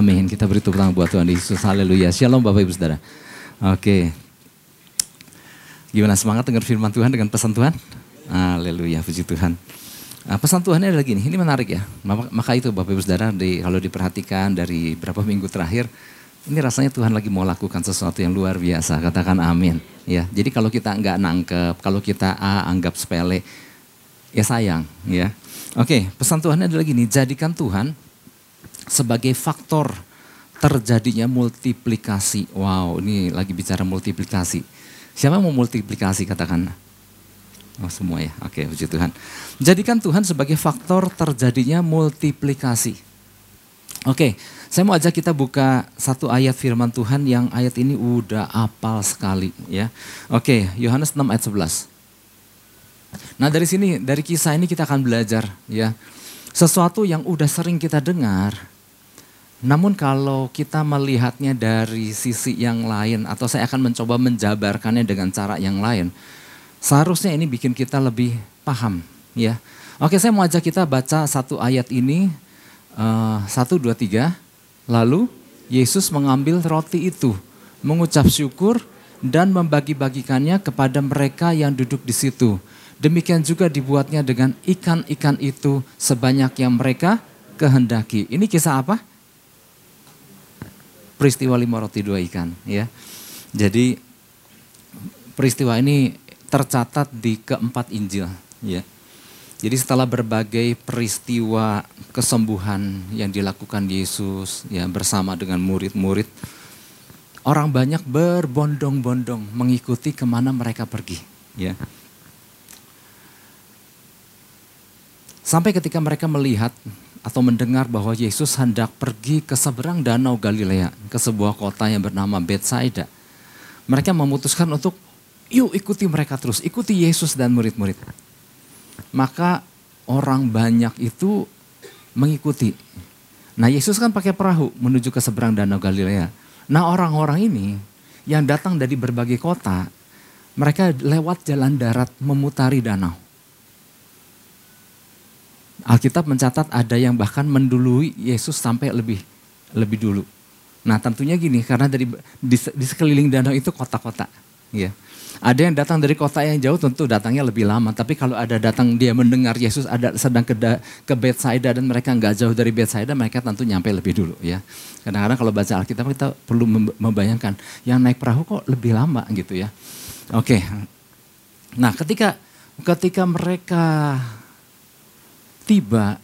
Amin. Kita beri tepuk tangan buat Tuhan Yesus. Haleluya. Shalom Bapak Ibu Saudara. Oke. Gimana semangat dengar firman Tuhan dengan pesan Tuhan? Haleluya, puji Tuhan. Nah, pesan Tuhannya adalah gini, ini menarik ya. Maka itu Bapak Ibu Saudara, di, kalau diperhatikan dari beberapa minggu terakhir, ini rasanya Tuhan lagi mau lakukan sesuatu yang luar biasa. Katakan amin. Ya, jadi kalau kita nggak nangkep, kalau kita A anggap sepele, ya sayang. Ya, oke. Pesan Tuhannya adalah gini, jadikan Tuhan sebagai faktor terjadinya multiplikasi. Wow, ini lagi bicara multiplikasi. Siapa mau multiplikasi katakan? Oh semua ya, oke puji Tuhan. Jadikan Tuhan sebagai faktor terjadinya multiplikasi. Oke, saya mau ajak kita buka satu ayat firman Tuhan yang ayat ini udah apal sekali ya. Oke, Yohanes 6 ayat 11. Nah dari sini, dari kisah ini kita akan belajar ya. Sesuatu yang udah sering kita dengar, namun kalau kita melihatnya dari sisi yang lain atau saya akan mencoba menjabarkannya dengan cara yang lain Seharusnya ini bikin kita lebih paham ya. Oke saya mau ajak kita baca satu ayat ini. Uh, satu, dua, tiga. Lalu Yesus mengambil roti itu, mengucap syukur dan membagi-bagikannya kepada mereka yang duduk di situ. Demikian juga dibuatnya dengan ikan-ikan itu sebanyak yang mereka kehendaki. Ini kisah apa? Peristiwa lima roti dua ikan ya. Jadi peristiwa ini tercatat di keempat Injil. Ya. Jadi setelah berbagai peristiwa kesembuhan yang dilakukan Yesus ya bersama dengan murid-murid, orang banyak berbondong-bondong mengikuti ke mana mereka pergi. Ya. Sampai ketika mereka melihat atau mendengar bahwa Yesus hendak pergi ke seberang danau Galilea, ke sebuah kota yang bernama Bethsaida. Mereka memutuskan untuk Yuk ikuti mereka terus, ikuti Yesus dan murid-murid. Maka orang banyak itu mengikuti. Nah Yesus kan pakai perahu menuju ke seberang danau Galilea. Nah orang-orang ini yang datang dari berbagai kota, mereka lewat jalan darat memutari danau. Alkitab mencatat ada yang bahkan mendului Yesus sampai lebih lebih dulu. Nah tentunya gini karena dari di, di sekeliling danau itu kota-kota, ya. Ada yang datang dari kota yang jauh tentu datangnya lebih lama. Tapi kalau ada datang dia mendengar Yesus ada sedang ke, ke Bethsaida dan mereka nggak jauh dari Bethsaida, mereka tentu nyampe lebih dulu ya. Kadang-kadang kalau baca Alkitab kita perlu membayangkan yang naik perahu kok lebih lama gitu ya. Oke. Nah ketika ketika mereka tiba,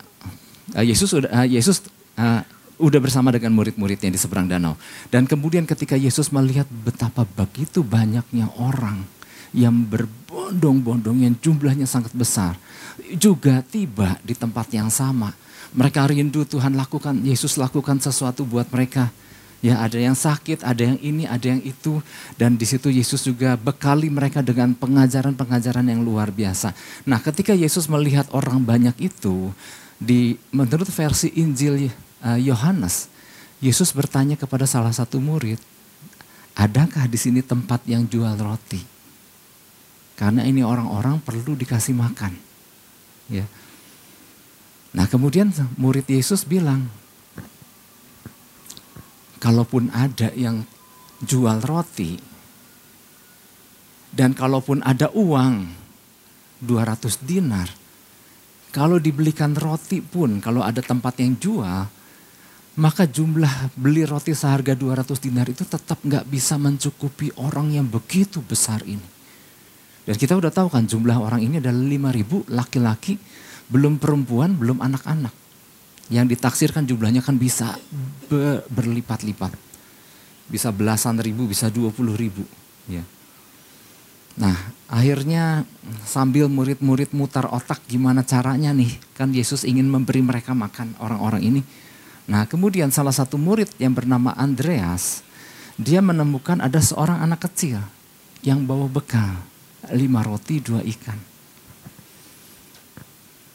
eh, Yesus sudah eh, Yesus uh, udah bersama dengan murid-muridnya di seberang danau. Dan kemudian ketika Yesus melihat betapa begitu banyaknya orang yang berbondong-bondong yang jumlahnya sangat besar. Juga tiba di tempat yang sama. Mereka rindu Tuhan lakukan, Yesus lakukan sesuatu buat mereka. Ya ada yang sakit, ada yang ini, ada yang itu. Dan di situ Yesus juga bekali mereka dengan pengajaran-pengajaran yang luar biasa. Nah ketika Yesus melihat orang banyak itu, di menurut versi Injil Eh, Yohanes, Yesus bertanya kepada salah satu murid, adakah di sini tempat yang jual roti? Karena ini orang-orang perlu dikasih makan. Ya. Nah kemudian murid Yesus bilang, kalaupun ada yang jual roti, dan kalaupun ada uang 200 dinar, kalau dibelikan roti pun, kalau ada tempat yang jual, maka jumlah beli roti seharga 200 dinar itu tetap nggak bisa mencukupi orang yang begitu besar ini. Dan kita udah tahu kan jumlah orang ini adalah 5 ribu laki-laki, belum perempuan, belum anak-anak. Yang ditaksirkan jumlahnya kan bisa berlipat-lipat. Bisa belasan ribu, bisa 20 ribu. Ya. Nah akhirnya sambil murid-murid mutar otak gimana caranya nih. Kan Yesus ingin memberi mereka makan orang-orang ini Nah kemudian salah satu murid yang bernama Andreas, dia menemukan ada seorang anak kecil yang bawa bekal, lima roti, dua ikan.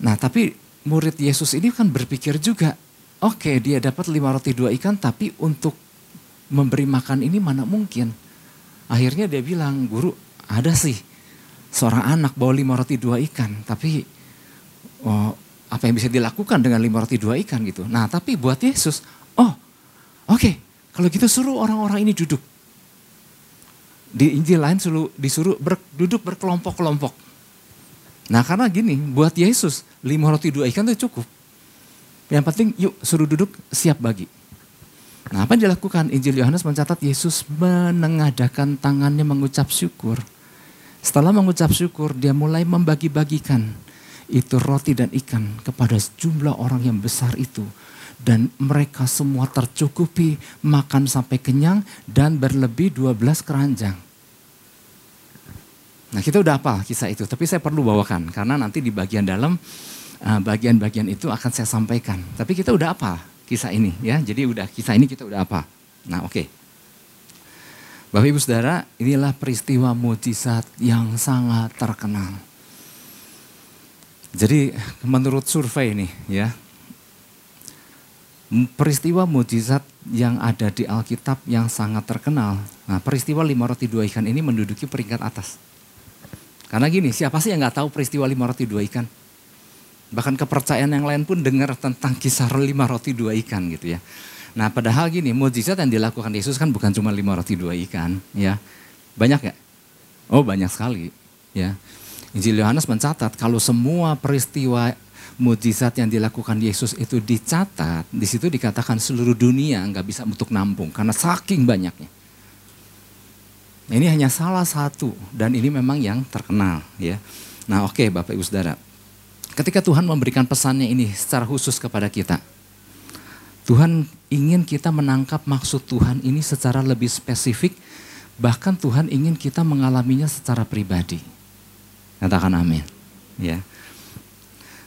Nah tapi murid Yesus ini kan berpikir juga, oke okay, dia dapat lima roti, dua ikan, tapi untuk memberi makan ini mana mungkin. Akhirnya dia bilang, guru ada sih seorang anak bawa lima roti, dua ikan, tapi oh, apa yang bisa dilakukan dengan lima roti dua ikan gitu. Nah tapi buat Yesus, oh Oke, kalau gitu suruh orang-orang ini duduk. Di Injil lain suruh, disuruh ber, duduk berkelompok-kelompok. Nah karena gini, buat Yesus lima roti dua ikan itu cukup. Yang penting yuk suruh duduk siap bagi. Nah apa yang dilakukan? Injil Yohanes mencatat Yesus menengadakan tangannya mengucap syukur. Setelah mengucap syukur dia mulai membagi-bagikan itu roti dan ikan kepada sejumlah orang yang besar itu. Dan mereka semua tercukupi makan sampai kenyang dan berlebih 12 keranjang. Nah kita udah apa kisah itu, tapi saya perlu bawakan karena nanti di bagian dalam ah, bagian-bagian itu akan saya sampaikan. Tapi kita udah apa kisah ini ya, jadi udah kisah ini kita udah apa. Nah oke. Okay. Bapak Ibu Saudara, inilah peristiwa mujizat yang sangat terkenal. Jadi menurut survei ini ya, peristiwa mujizat yang ada di Alkitab yang sangat terkenal. Nah, peristiwa lima roti dua ikan ini menduduki peringkat atas. Karena gini, siapa sih yang nggak tahu peristiwa lima roti dua ikan? Bahkan kepercayaan yang lain pun dengar tentang kisah lima roti dua ikan gitu ya. Nah, padahal gini, mujizat yang dilakukan Yesus kan bukan cuma lima roti dua ikan, ya. Banyak ya? Oh, banyak sekali, ya. Injil Yohanes mencatat kalau semua peristiwa mujizat yang dilakukan Yesus itu dicatat, di situ dikatakan seluruh dunia nggak bisa untuk nampung karena saking banyaknya. Ini hanya salah satu dan ini memang yang terkenal ya. Nah oke okay, Bapak Ibu Saudara, ketika Tuhan memberikan pesannya ini secara khusus kepada kita, Tuhan ingin kita menangkap maksud Tuhan ini secara lebih spesifik, bahkan Tuhan ingin kita mengalaminya secara pribadi. Katakan amin. Ya.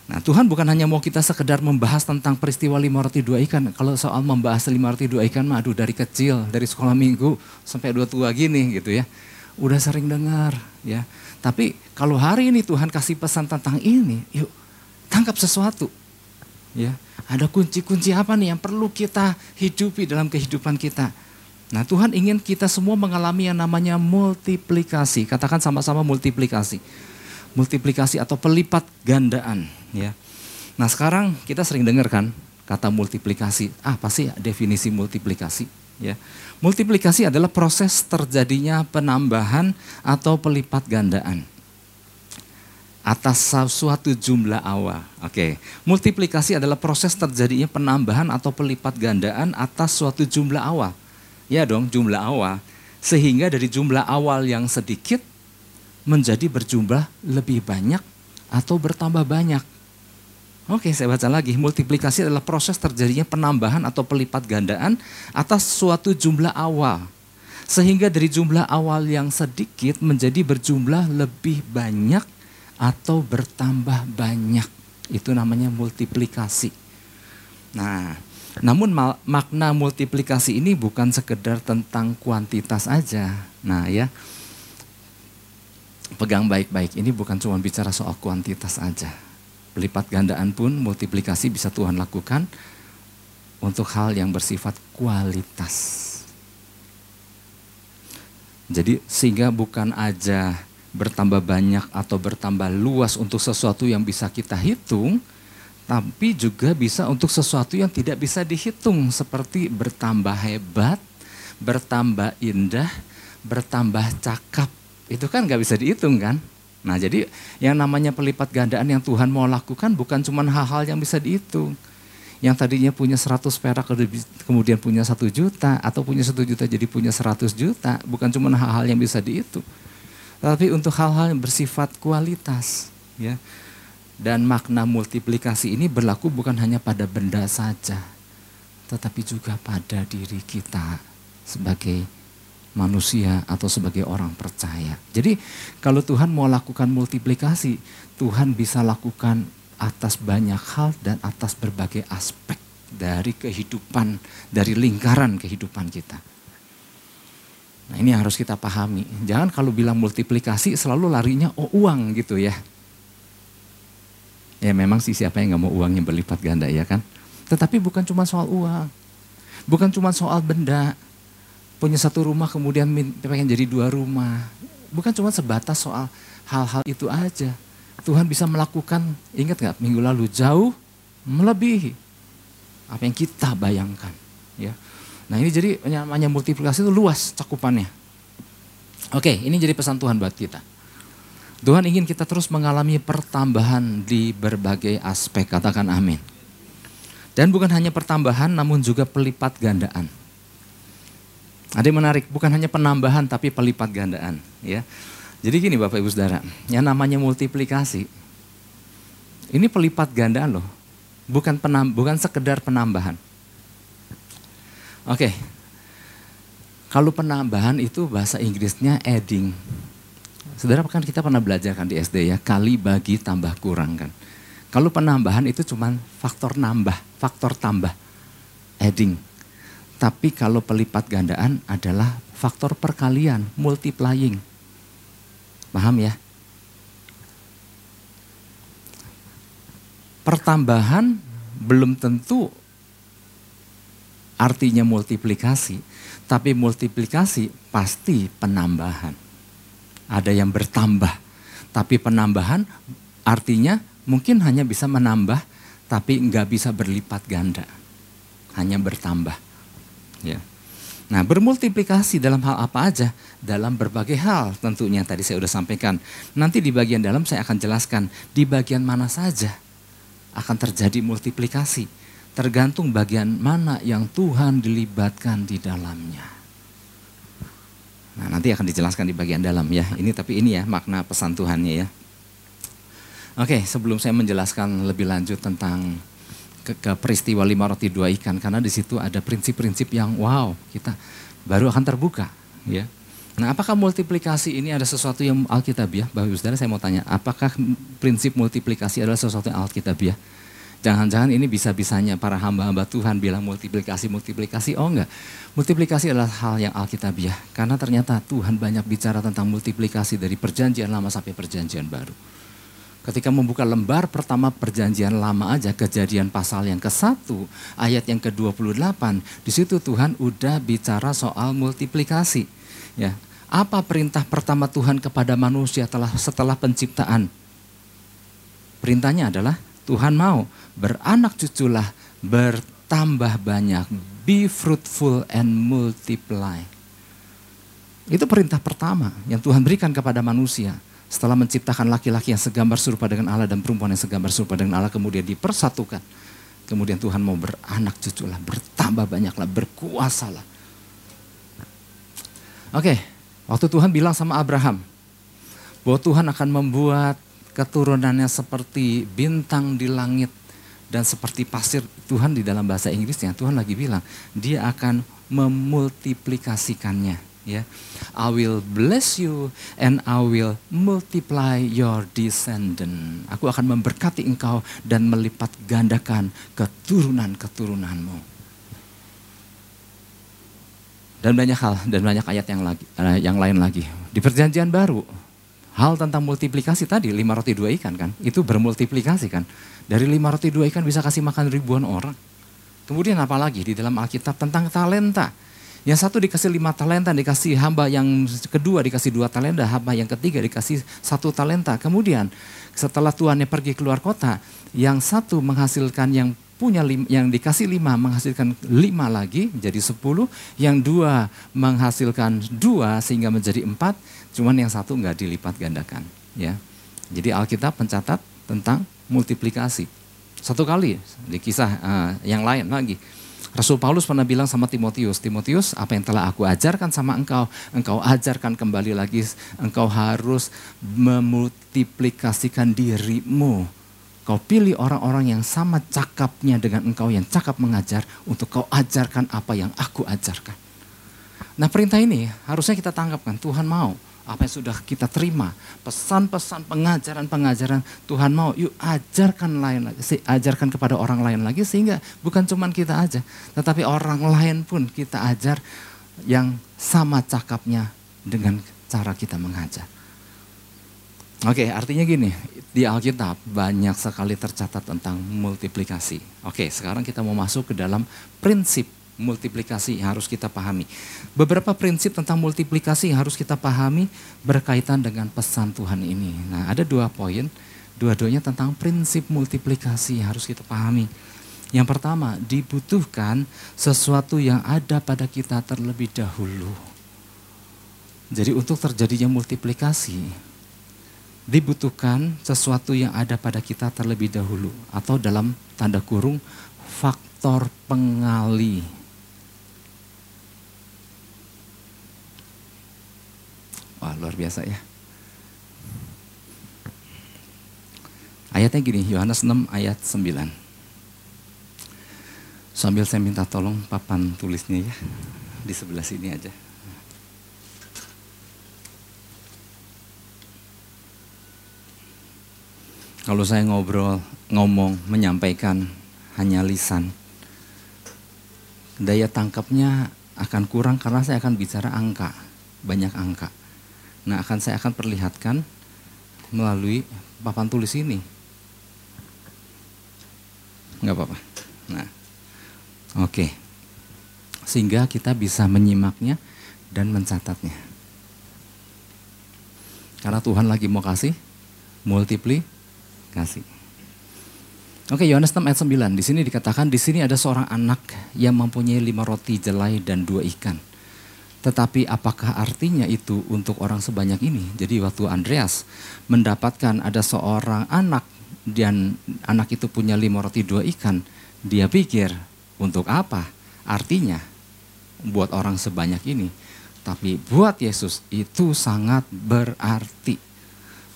Nah Tuhan bukan hanya mau kita sekedar membahas tentang peristiwa lima roti dua ikan. Kalau soal membahas lima roti dua ikan mah aduh dari kecil, dari sekolah minggu sampai dua tua gini gitu ya. Udah sering dengar ya. Tapi kalau hari ini Tuhan kasih pesan tentang ini, yuk tangkap sesuatu. Ya, ada kunci-kunci apa nih yang perlu kita hidupi dalam kehidupan kita. Nah Tuhan ingin kita semua mengalami yang namanya multiplikasi. Katakan sama-sama multiplikasi multiplikasi atau pelipat gandaan ya. Nah sekarang kita sering dengar kan kata multiplikasi. Ah, apa sih definisi multiplikasi? Ya. Multiplikasi adalah proses terjadinya penambahan atau pelipat gandaan atas suatu jumlah awal. Oke, multiplikasi adalah proses terjadinya penambahan atau pelipat gandaan atas suatu jumlah awal. Ya dong, jumlah awal. Sehingga dari jumlah awal yang sedikit menjadi berjumlah lebih banyak atau bertambah banyak. Oke, saya baca lagi. Multiplikasi adalah proses terjadinya penambahan atau pelipat gandaan atas suatu jumlah awal. Sehingga dari jumlah awal yang sedikit menjadi berjumlah lebih banyak atau bertambah banyak. Itu namanya multiplikasi. Nah, namun makna multiplikasi ini bukan sekedar tentang kuantitas aja. Nah, ya pegang baik-baik. Ini bukan cuma bicara soal kuantitas aja. Pelipat gandaan pun multiplikasi bisa Tuhan lakukan untuk hal yang bersifat kualitas. Jadi sehingga bukan aja bertambah banyak atau bertambah luas untuk sesuatu yang bisa kita hitung, tapi juga bisa untuk sesuatu yang tidak bisa dihitung seperti bertambah hebat, bertambah indah, bertambah cakap itu kan nggak bisa dihitung kan. Nah jadi yang namanya pelipat gandaan yang Tuhan mau lakukan bukan cuma hal-hal yang bisa dihitung. Yang tadinya punya 100 perak kemudian punya satu juta atau punya satu juta jadi punya 100 juta. Bukan cuma hal-hal yang bisa dihitung. Tapi untuk hal-hal yang bersifat kualitas. ya Dan makna multiplikasi ini berlaku bukan hanya pada benda saja. Tetapi juga pada diri kita sebagai manusia atau sebagai orang percaya. Jadi kalau Tuhan mau lakukan multiplikasi, Tuhan bisa lakukan atas banyak hal dan atas berbagai aspek dari kehidupan, dari lingkaran kehidupan kita. Nah ini harus kita pahami. Jangan kalau bilang multiplikasi selalu larinya oh uang gitu ya. Ya memang sih siapa yang nggak mau uangnya berlipat ganda ya kan. Tetapi bukan cuma soal uang. Bukan cuma soal benda punya satu rumah kemudian pengen jadi dua rumah. Bukan cuma sebatas soal hal-hal itu aja. Tuhan bisa melakukan, ingat nggak minggu lalu jauh melebihi apa yang kita bayangkan. Ya, Nah ini jadi namanya multiplikasi itu luas cakupannya. Oke, ini jadi pesan Tuhan buat kita. Tuhan ingin kita terus mengalami pertambahan di berbagai aspek, katakan amin. Dan bukan hanya pertambahan namun juga pelipat gandaan. Ada yang menarik, bukan hanya penambahan tapi pelipat gandaan. ya. Jadi gini Bapak Ibu Saudara, yang namanya multiplikasi, ini pelipat gandaan loh, bukan penam, bukan sekedar penambahan. Oke, kalau penambahan itu bahasa Inggrisnya adding. Saudara kan kita pernah belajar kan di SD ya, kali bagi tambah kurang kan. Kalau penambahan itu cuma faktor nambah, faktor tambah, adding. Tapi kalau pelipat gandaan adalah faktor perkalian, multiplying. Paham ya? Pertambahan belum tentu artinya multiplikasi, tapi multiplikasi pasti penambahan. Ada yang bertambah, tapi penambahan artinya mungkin hanya bisa menambah, tapi nggak bisa berlipat ganda, hanya bertambah. Ya. Nah, bermultiplikasi dalam hal apa aja? Dalam berbagai hal tentunya tadi saya sudah sampaikan. Nanti di bagian dalam saya akan jelaskan di bagian mana saja akan terjadi multiplikasi. Tergantung bagian mana yang Tuhan dilibatkan di dalamnya. Nah, nanti akan dijelaskan di bagian dalam ya. Ini tapi ini ya makna pesan Tuhannya ya. Oke, sebelum saya menjelaskan lebih lanjut tentang ke, ke peristiwa lima roti dua ikan karena di situ ada prinsip-prinsip yang wow kita baru akan terbuka ya. Nah apakah multiplikasi ini ada sesuatu yang alkitabiah? Bapak Ibu Saudara saya mau tanya, apakah prinsip multiplikasi adalah sesuatu yang alkitabiah? Jangan-jangan ini bisa-bisanya para hamba-hamba Tuhan bilang multiplikasi, multiplikasi. Oh enggak, multiplikasi adalah hal yang alkitabiah. Karena ternyata Tuhan banyak bicara tentang multiplikasi dari perjanjian lama sampai perjanjian baru. Ketika membuka lembar pertama perjanjian lama aja, kejadian pasal yang ke-1, ayat yang ke-28, di situ Tuhan udah bicara soal multiplikasi. Ya, apa perintah pertama Tuhan kepada manusia telah setelah penciptaan? Perintahnya adalah Tuhan mau beranak cuculah, bertambah banyak, be fruitful and multiply. Itu perintah pertama yang Tuhan berikan kepada manusia setelah menciptakan laki-laki yang segambar serupa dengan Allah dan perempuan yang segambar serupa dengan Allah kemudian dipersatukan. Kemudian Tuhan mau beranak cucu lah, bertambah banyaklah, berkuasalah. Oke, waktu Tuhan bilang sama Abraham bahwa Tuhan akan membuat keturunannya seperti bintang di langit dan seperti pasir. Tuhan di dalam bahasa Inggrisnya Tuhan lagi bilang dia akan memultiplikasikannya ya. I will bless you and I will multiply your descendant. Aku akan memberkati engkau dan melipat gandakan keturunan-keturunanmu. Dan banyak hal dan banyak ayat yang lagi uh, yang lain lagi. Di perjanjian baru hal tentang multiplikasi tadi lima roti dua ikan kan itu bermultiplikasi kan dari lima roti dua ikan bisa kasih makan ribuan orang kemudian apalagi di dalam Alkitab tentang talenta yang satu dikasih lima talenta, dikasih hamba. Yang kedua dikasih dua talenta, hamba. Yang ketiga dikasih satu talenta. Kemudian setelah tuannya pergi keluar kota, yang satu menghasilkan yang punya lima, yang dikasih lima menghasilkan lima lagi menjadi sepuluh, yang dua menghasilkan dua sehingga menjadi empat, cuman yang satu nggak dilipat gandakan. Ya, jadi Alkitab mencatat tentang multiplikasi. Satu kali di kisah uh, yang lain lagi Rasul Paulus pernah bilang sama Timotius, Timotius apa yang telah aku ajarkan sama engkau, engkau ajarkan kembali lagi, engkau harus memultiplikasikan dirimu. Kau pilih orang-orang yang sama cakapnya dengan engkau yang cakap mengajar untuk kau ajarkan apa yang aku ajarkan. Nah perintah ini harusnya kita tangkapkan, Tuhan mau apa yang sudah kita terima, pesan-pesan pengajaran-pengajaran Tuhan mau, yuk ajarkan lain lagi, ajarkan kepada orang lain lagi sehingga bukan cuma kita aja, tetapi orang lain pun kita ajar yang sama cakapnya dengan cara kita mengajar. Oke, artinya gini, di Alkitab banyak sekali tercatat tentang multiplikasi. Oke, sekarang kita mau masuk ke dalam prinsip multiplikasi harus kita pahami. Beberapa prinsip tentang multiplikasi harus kita pahami berkaitan dengan pesan Tuhan ini. Nah, ada dua poin, dua-duanya tentang prinsip multiplikasi harus kita pahami. Yang pertama, dibutuhkan sesuatu yang ada pada kita terlebih dahulu. Jadi untuk terjadinya multiplikasi, dibutuhkan sesuatu yang ada pada kita terlebih dahulu. Atau dalam tanda kurung, faktor pengali. Wah luar biasa ya. Ayatnya gini, Yohanes 6 ayat 9. Sambil saya minta tolong papan tulisnya ya, di sebelah sini aja. Kalau saya ngobrol, ngomong, menyampaikan hanya lisan, daya tangkapnya akan kurang karena saya akan bicara angka, banyak angka. Nah, akan saya akan perlihatkan melalui papan tulis ini nggak apa-apa. Nah, oke. Okay. Sehingga kita bisa menyimaknya dan mencatatnya. Karena Tuhan lagi mau kasih multiplikasi. Oke, Yohanes 6 ayat 9. Di sini dikatakan di sini ada seorang anak yang mempunyai lima roti jelai dan dua ikan. Tetapi apakah artinya itu untuk orang sebanyak ini? Jadi waktu Andreas mendapatkan ada seorang anak dan anak itu punya lima roti dua ikan, dia pikir untuk apa? Artinya buat orang sebanyak ini. Tapi buat Yesus itu sangat berarti.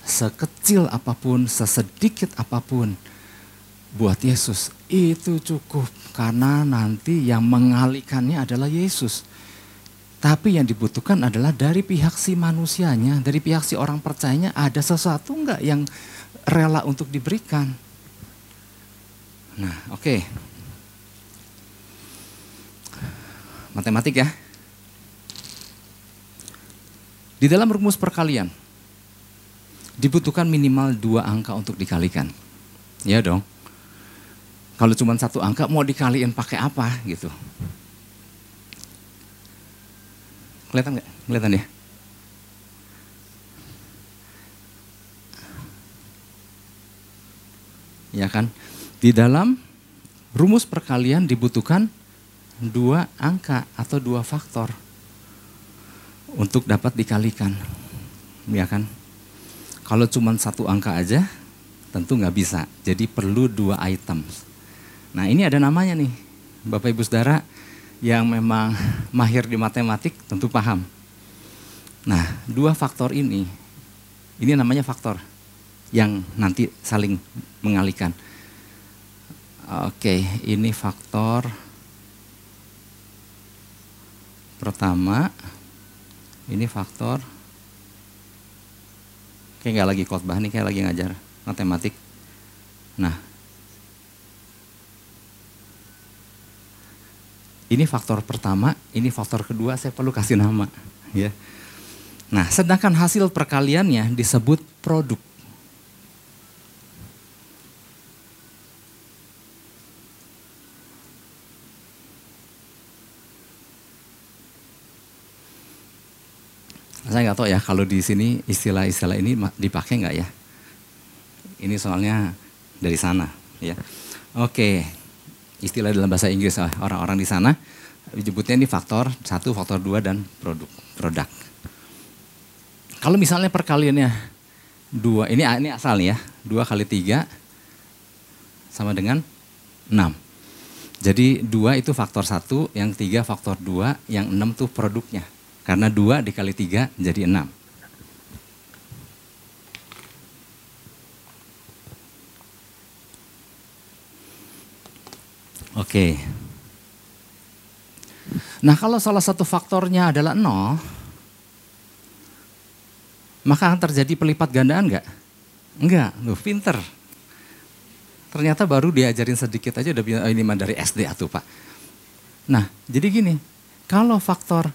Sekecil apa pun, sesedikit apa pun, buat Yesus itu cukup karena nanti yang mengalihkannya adalah Yesus. Tapi yang dibutuhkan adalah dari pihak si manusianya, dari pihak si orang percayanya ada sesuatu enggak yang rela untuk diberikan. Nah, oke. Okay. Matematik ya. Di dalam rumus perkalian, dibutuhkan minimal dua angka untuk dikalikan. Ya dong. Kalau cuma satu angka mau dikaliin pakai apa gitu. Kelihatan nggak? Kelihatan ya? ya kan? Di dalam rumus perkalian dibutuhkan dua angka atau dua faktor untuk dapat dikalikan, ya kan? Kalau cuma satu angka aja, tentu nggak bisa. Jadi perlu dua item. Nah ini ada namanya nih, Bapak Ibu Saudara yang memang mahir di matematik tentu paham. Nah dua faktor ini, ini namanya faktor yang nanti saling mengalihkan. Oke, ini faktor pertama. Ini faktor kayak nggak lagi khotbah nih, kayak lagi ngajar matematik. Nah, ini faktor pertama, ini faktor kedua. Saya perlu kasih nama, ya. Nah, sedangkan hasil perkaliannya disebut produk. Saya nggak tahu ya kalau di sini istilah-istilah ini dipakai nggak ya? Ini soalnya dari sana, ya. Oke, istilah dalam bahasa Inggris eh, orang-orang di sana disebutnya ini faktor satu, faktor dua dan produk produk. Kalau misalnya perkaliannya dua, ini ini asal ya, dua kali tiga sama dengan enam. Jadi dua itu faktor satu, yang tiga faktor dua, yang enam tuh produknya. Karena dua dikali tiga jadi enam. Oke. Nah kalau salah satu faktornya adalah nol, maka akan terjadi pelipat gandaan enggak? Enggak, lu pinter. Ternyata baru diajarin sedikit aja udah oh, ini dari SD atau Pak. Nah, jadi gini, kalau faktor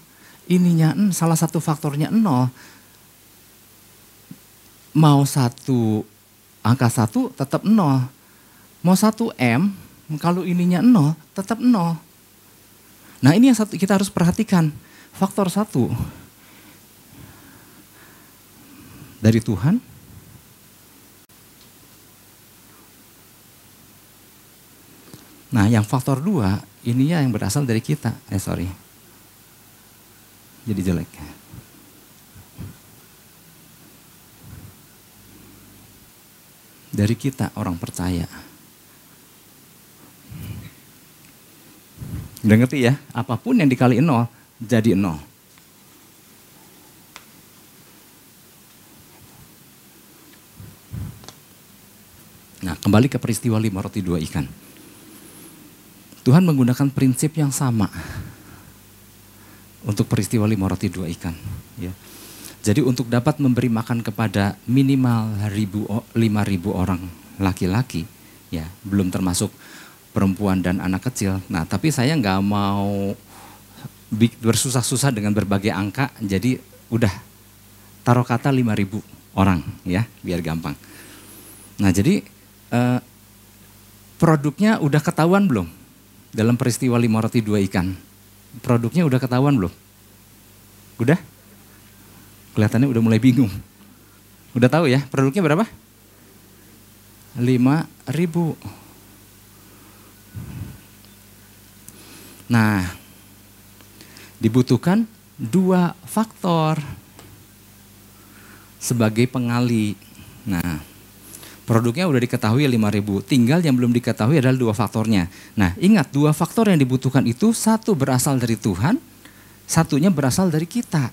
ininya salah satu faktornya nol, mau satu angka satu tetap nol, mau satu m kalau ininya nol tetap nol. Nah ini yang satu kita harus perhatikan faktor satu dari Tuhan Nah yang faktor dua, ininya yang berasal dari kita. Eh sorry. Jadi jelek. Dari kita orang percaya. Udah ngerti ya? Apa pun yang dikali nol, jadi nol. Nah, kembali ke peristiwa lima roti dua ikan. Tuhan menggunakan prinsip yang sama untuk peristiwa lima roti dua ikan. Ya. Jadi untuk dapat memberi makan kepada minimal ribu, lima ribu orang laki-laki, ya belum termasuk perempuan dan anak kecil. Nah, tapi saya nggak mau bersusah-susah dengan berbagai angka, jadi udah taruh kata 5000 orang ya, biar gampang. Nah, jadi eh, produknya udah ketahuan belum? Dalam peristiwa lima roti dua ikan. Produknya udah ketahuan belum? Udah? Kelihatannya udah mulai bingung. Udah tahu ya, produknya berapa? 5000. Nah, dibutuhkan dua faktor sebagai pengali. Nah, Produknya udah diketahui 5000, tinggal yang belum diketahui adalah dua faktornya. Nah ingat dua faktor yang dibutuhkan itu satu berasal dari Tuhan, satunya berasal dari kita.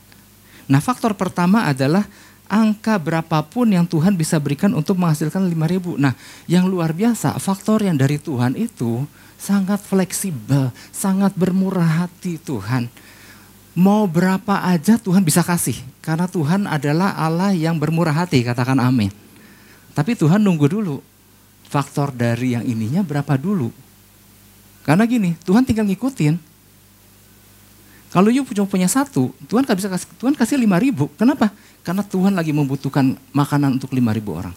Nah faktor pertama adalah angka berapapun yang Tuhan bisa berikan untuk menghasilkan 5000. Nah yang luar biasa faktor yang dari Tuhan itu sangat fleksibel, sangat bermurah hati Tuhan. Mau berapa aja Tuhan bisa kasih. Karena Tuhan adalah Allah yang bermurah hati, katakan amin. Tapi Tuhan nunggu dulu. Faktor dari yang ininya berapa dulu. Karena gini, Tuhan tinggal ngikutin. Kalau you cuma punya satu, Tuhan gak bisa kasih, Tuhan kasih lima ribu. Kenapa? Karena Tuhan lagi membutuhkan makanan untuk lima ribu orang.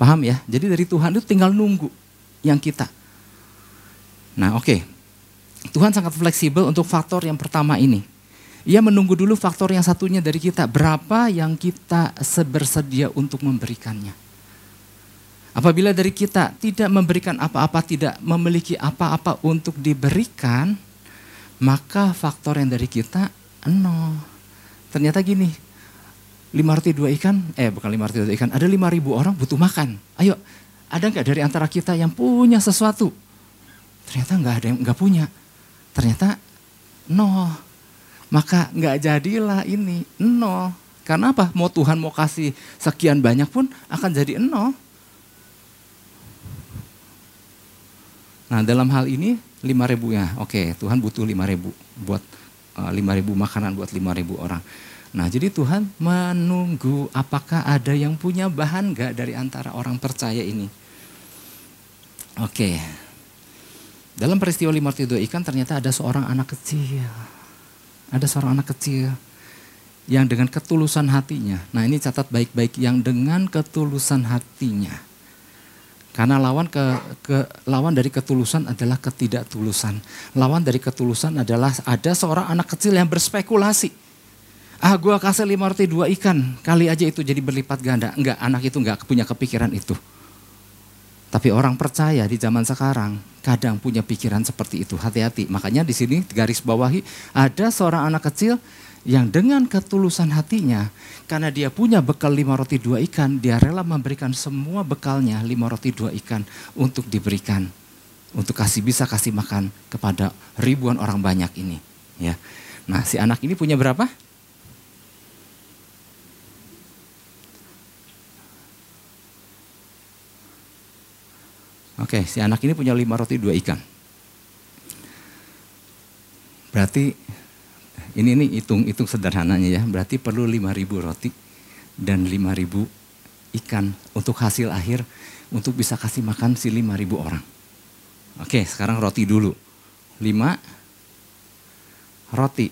Paham ya? Jadi dari Tuhan itu tinggal nunggu yang kita. Nah oke, okay. Tuhan sangat fleksibel untuk faktor yang pertama ini. Ia menunggu dulu faktor yang satunya dari kita. Berapa yang kita bersedia untuk memberikannya. Apabila dari kita tidak memberikan apa-apa, tidak memiliki apa-apa untuk diberikan, maka faktor yang dari kita nol. Ternyata gini, lima roti dua ikan, eh bukan lima roti dua ikan, ada lima ribu orang butuh makan. Ayo, ada nggak dari antara kita yang punya sesuatu? Ternyata nggak ada yang nggak punya. Ternyata nol maka nggak jadilah ini nol. Karena apa? Mau Tuhan mau kasih sekian banyak pun akan jadi nol. Nah dalam hal ini lima ribu ya, oke Tuhan butuh lima ribu buat eh, lima ribu makanan buat lima ribu orang. Nah jadi Tuhan menunggu apakah ada yang punya bahan gak dari antara orang percaya ini. Oke, dalam peristiwa lima dua ikan ternyata ada seorang anak kecil ada seorang anak kecil yang dengan ketulusan hatinya. Nah ini catat baik-baik yang dengan ketulusan hatinya. Karena lawan ke, ke lawan dari ketulusan adalah ketidaktulusan. Lawan dari ketulusan adalah ada seorang anak kecil yang berspekulasi. Ah gue kasih lima roti dua ikan, kali aja itu jadi berlipat ganda. Enggak, anak itu enggak punya kepikiran itu. Tapi orang percaya di zaman sekarang kadang punya pikiran seperti itu. Hati-hati. Makanya di sini garis bawahi ada seorang anak kecil yang dengan ketulusan hatinya karena dia punya bekal lima roti dua ikan, dia rela memberikan semua bekalnya lima roti dua ikan untuk diberikan untuk kasih bisa kasih makan kepada ribuan orang banyak ini. Ya, nah si anak ini punya berapa? Oke, si anak ini punya lima roti dua ikan. Berarti ini ini hitung hitung sederhananya ya. Berarti perlu lima ribu roti dan lima ribu ikan untuk hasil akhir untuk bisa kasih makan si lima ribu orang. Oke, sekarang roti dulu. Lima roti.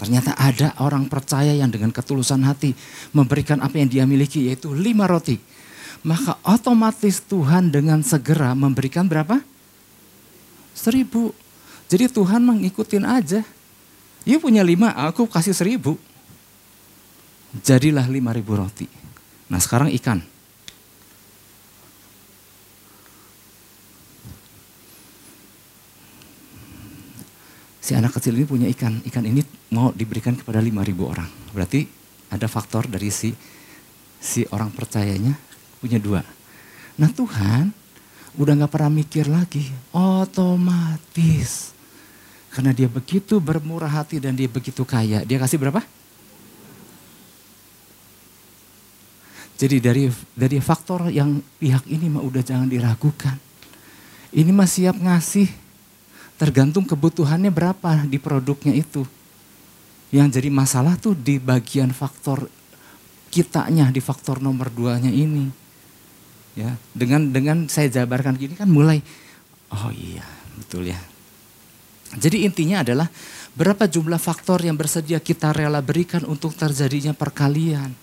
Ternyata ada orang percaya yang dengan ketulusan hati memberikan apa yang dia miliki yaitu lima roti maka otomatis Tuhan dengan segera memberikan berapa? Seribu. Jadi Tuhan mengikutin aja. Dia punya lima, aku kasih seribu. Jadilah lima ribu roti. Nah sekarang ikan. Si anak kecil ini punya ikan. Ikan ini mau diberikan kepada lima ribu orang. Berarti ada faktor dari si si orang percayanya punya dua. Nah Tuhan udah nggak pernah mikir lagi, otomatis. Karena dia begitu bermurah hati dan dia begitu kaya. Dia kasih berapa? Jadi dari dari faktor yang pihak ini mah udah jangan diragukan. Ini mah siap ngasih. Tergantung kebutuhannya berapa di produknya itu. Yang jadi masalah tuh di bagian faktor kitanya, di faktor nomor duanya ini. Ya, dengan dengan saya jabarkan gini kan mulai, oh iya betul ya. Jadi intinya adalah berapa jumlah faktor yang bersedia kita rela berikan untuk terjadinya perkalian.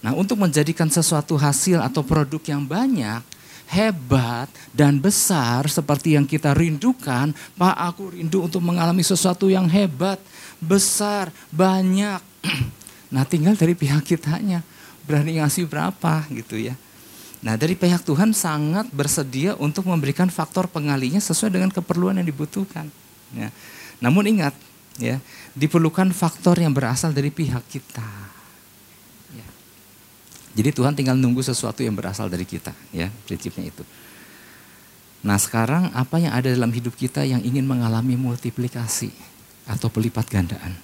Nah, untuk menjadikan sesuatu hasil atau produk yang banyak, hebat dan besar seperti yang kita rindukan, Pak, aku rindu untuk mengalami sesuatu yang hebat, besar, banyak. Nah, tinggal dari pihak kitanya berani ngasih berapa gitu ya. Nah, dari pihak Tuhan sangat bersedia untuk memberikan faktor pengalinya sesuai dengan keperluan yang dibutuhkan. Ya. Namun ingat, ya, diperlukan faktor yang berasal dari pihak kita. Jadi Tuhan tinggal nunggu sesuatu yang berasal dari kita, ya prinsipnya itu. Nah sekarang apa yang ada dalam hidup kita yang ingin mengalami multiplikasi atau pelipat gandaan?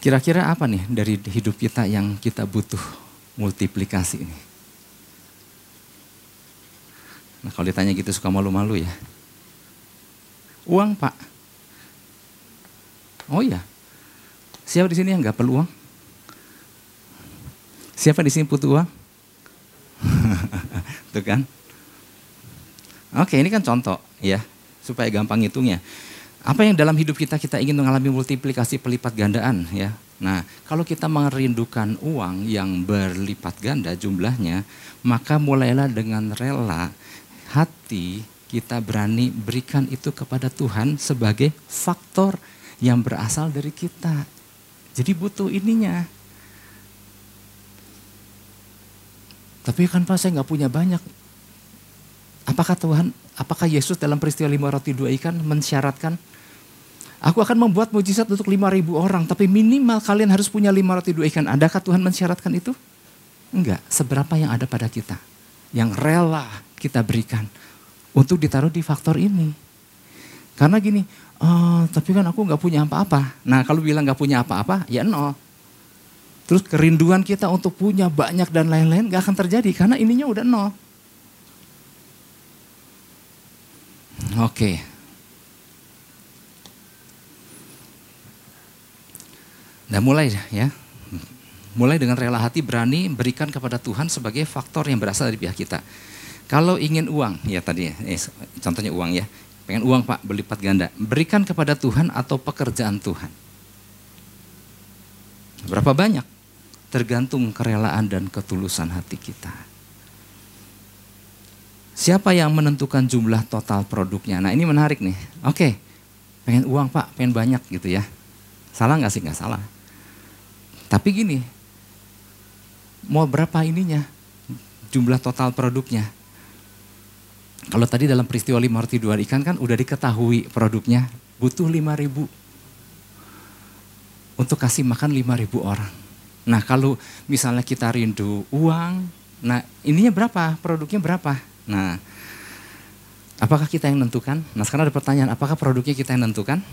Kira-kira apa nih dari hidup kita yang kita butuh multiplikasi ini? Nah kalau ditanya gitu suka malu-malu ya. Uang pak. Oh iya. Siapa di sini yang nggak perlu uang? Siapa di sini butuh uang? Tuh kan? Oke, ini kan contoh ya, supaya gampang hitungnya. Apa yang dalam hidup kita kita ingin mengalami multiplikasi pelipat gandaan ya. Nah, kalau kita merindukan uang yang berlipat ganda jumlahnya, maka mulailah dengan rela hati kita berani berikan itu kepada Tuhan sebagai faktor yang berasal dari kita. Jadi butuh ininya. Tapi kan Pak saya nggak punya banyak. Apakah Tuhan, apakah Yesus dalam peristiwa lima roti dua ikan mensyaratkan Aku akan membuat mujizat untuk lima ribu orang, tapi minimal kalian harus punya lima roti dua ikan. Adakah Tuhan mensyaratkan itu? Enggak, seberapa yang ada pada kita. Yang rela kita berikan untuk ditaruh di faktor ini. Karena gini, oh, tapi kan aku nggak punya apa-apa. Nah kalau bilang nggak punya apa-apa, ya nol. Terus kerinduan kita untuk punya banyak dan lain-lain gak akan terjadi karena ininya udah nol. Oke. Nah mulai ya. Mulai dengan rela hati berani berikan kepada Tuhan sebagai faktor yang berasal dari pihak kita. Kalau ingin uang, ya tadi eh, contohnya uang ya. Pengen uang pak berlipat ganda. Berikan kepada Tuhan atau pekerjaan Tuhan. Berapa banyak? tergantung kerelaan dan ketulusan hati kita. Siapa yang menentukan jumlah total produknya? Nah ini menarik nih. Oke, pengen uang pak, pengen banyak gitu ya. Salah nggak sih? Nggak salah. Tapi gini, mau berapa ininya? Jumlah total produknya. Kalau tadi dalam peristiwa lima roti dua ikan kan udah diketahui produknya butuh lima ribu untuk kasih makan lima ribu orang. Nah kalau misalnya kita rindu uang, nah ininya berapa, produknya berapa? Nah apakah kita yang menentukan? Nah sekarang ada pertanyaan, apakah produknya kita yang menentukan?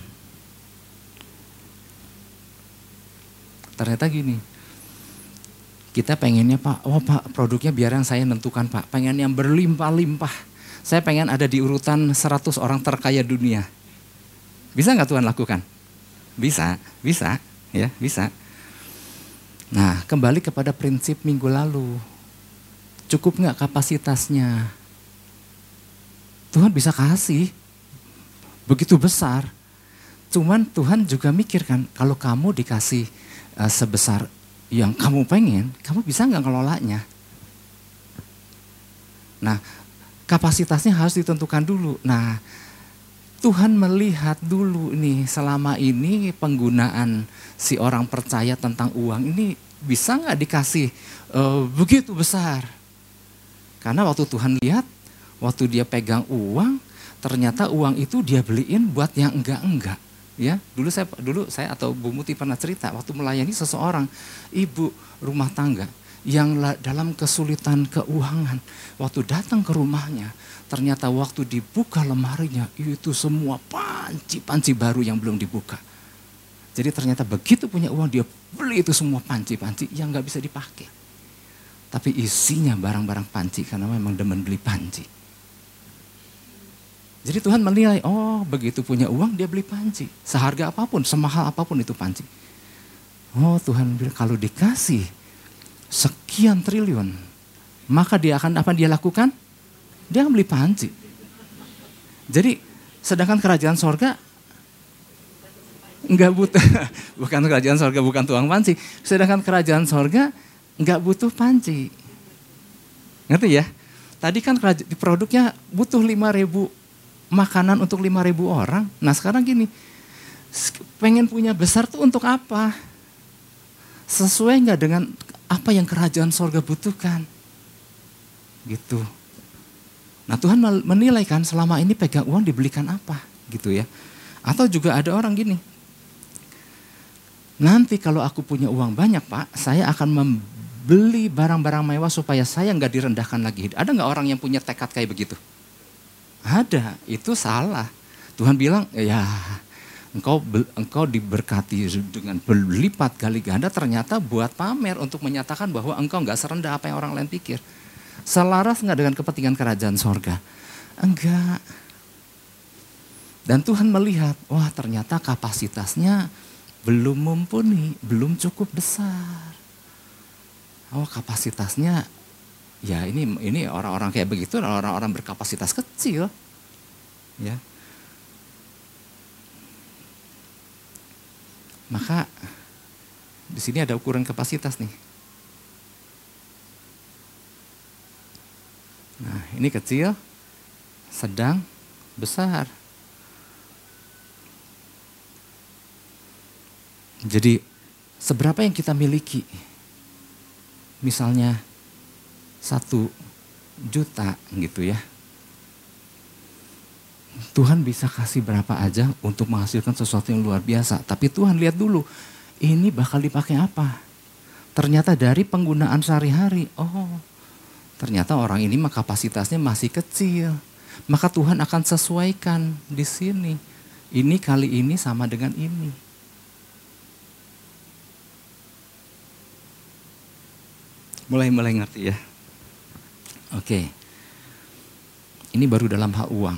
Ternyata gini, kita pengennya pak, oh pak produknya biar yang saya menentukan pak, pengen yang berlimpah-limpah. Saya pengen ada di urutan 100 orang terkaya dunia. Bisa nggak Tuhan lakukan? Bisa, bisa, ya bisa. Nah, kembali kepada prinsip minggu lalu. Cukup nggak kapasitasnya? Tuhan bisa kasih begitu besar. Cuman Tuhan juga mikirkan kalau kamu dikasih uh, sebesar yang kamu pengen, kamu bisa nggak ngelolanya? Nah, kapasitasnya harus ditentukan dulu. Nah, Tuhan melihat dulu nih selama ini penggunaan si orang percaya tentang uang ini bisa nggak dikasih uh, begitu besar? Karena waktu Tuhan lihat, waktu dia pegang uang, ternyata uang itu dia beliin buat yang enggak-enggak. Ya, dulu saya dulu saya atau Bu Muti pernah cerita waktu melayani seseorang ibu rumah tangga yang dalam kesulitan keuangan. Waktu datang ke rumahnya, ternyata waktu dibuka lemarinya itu semua panci-panci baru yang belum dibuka. Jadi ternyata begitu punya uang dia beli itu semua panci-panci yang nggak bisa dipakai. Tapi isinya barang-barang panci karena memang demen beli panci. Jadi Tuhan menilai, oh begitu punya uang dia beli panci. Seharga apa pun, semahal apa pun itu panci. Oh Tuhan bilang kalau dikasih sekian triliun, maka dia akan apa dia lakukan? Dia akan beli panci. Jadi sedangkan kerajaan sorga nggak butuh, bukan kerajaan sorga, bukan tuang panci. Sedangkan kerajaan sorga nggak butuh panci. Ngerti ya? Tadi kan produknya butuh 5 ribu makanan untuk 5 ribu orang. Nah sekarang gini, pengen punya besar tuh untuk apa? Sesuai nggak dengan apa yang kerajaan sorga butuhkan? Gitu. Nah Tuhan menilai kan selama ini pegang uang dibelikan apa gitu ya. Atau juga ada orang gini, Nanti kalau aku punya uang banyak pak, saya akan membeli barang-barang mewah supaya saya nggak direndahkan lagi. Ada nggak orang yang punya tekad kayak begitu? Ada, itu salah. Tuhan bilang, ya engkau engkau diberkati dengan berlipat kali ganda ternyata buat pamer untuk menyatakan bahwa engkau nggak serendah apa yang orang lain pikir. Selaras nggak dengan kepentingan kerajaan sorga? Enggak. Dan Tuhan melihat, wah ternyata kapasitasnya belum mumpuni, belum cukup besar. Oh kapasitasnya, ya ini ini orang-orang kayak begitu, orang-orang berkapasitas kecil, ya. Maka di sini ada ukuran kapasitas nih. Nah ini kecil, sedang, besar. Jadi seberapa yang kita miliki? Misalnya satu juta gitu ya. Tuhan bisa kasih berapa aja untuk menghasilkan sesuatu yang luar biasa. Tapi Tuhan lihat dulu, ini bakal dipakai apa? Ternyata dari penggunaan sehari-hari, oh ternyata orang ini mah kapasitasnya masih kecil. Maka Tuhan akan sesuaikan di sini. Ini kali ini sama dengan ini. Mulai mulai ngerti ya. Oke. Ini baru dalam hak uang.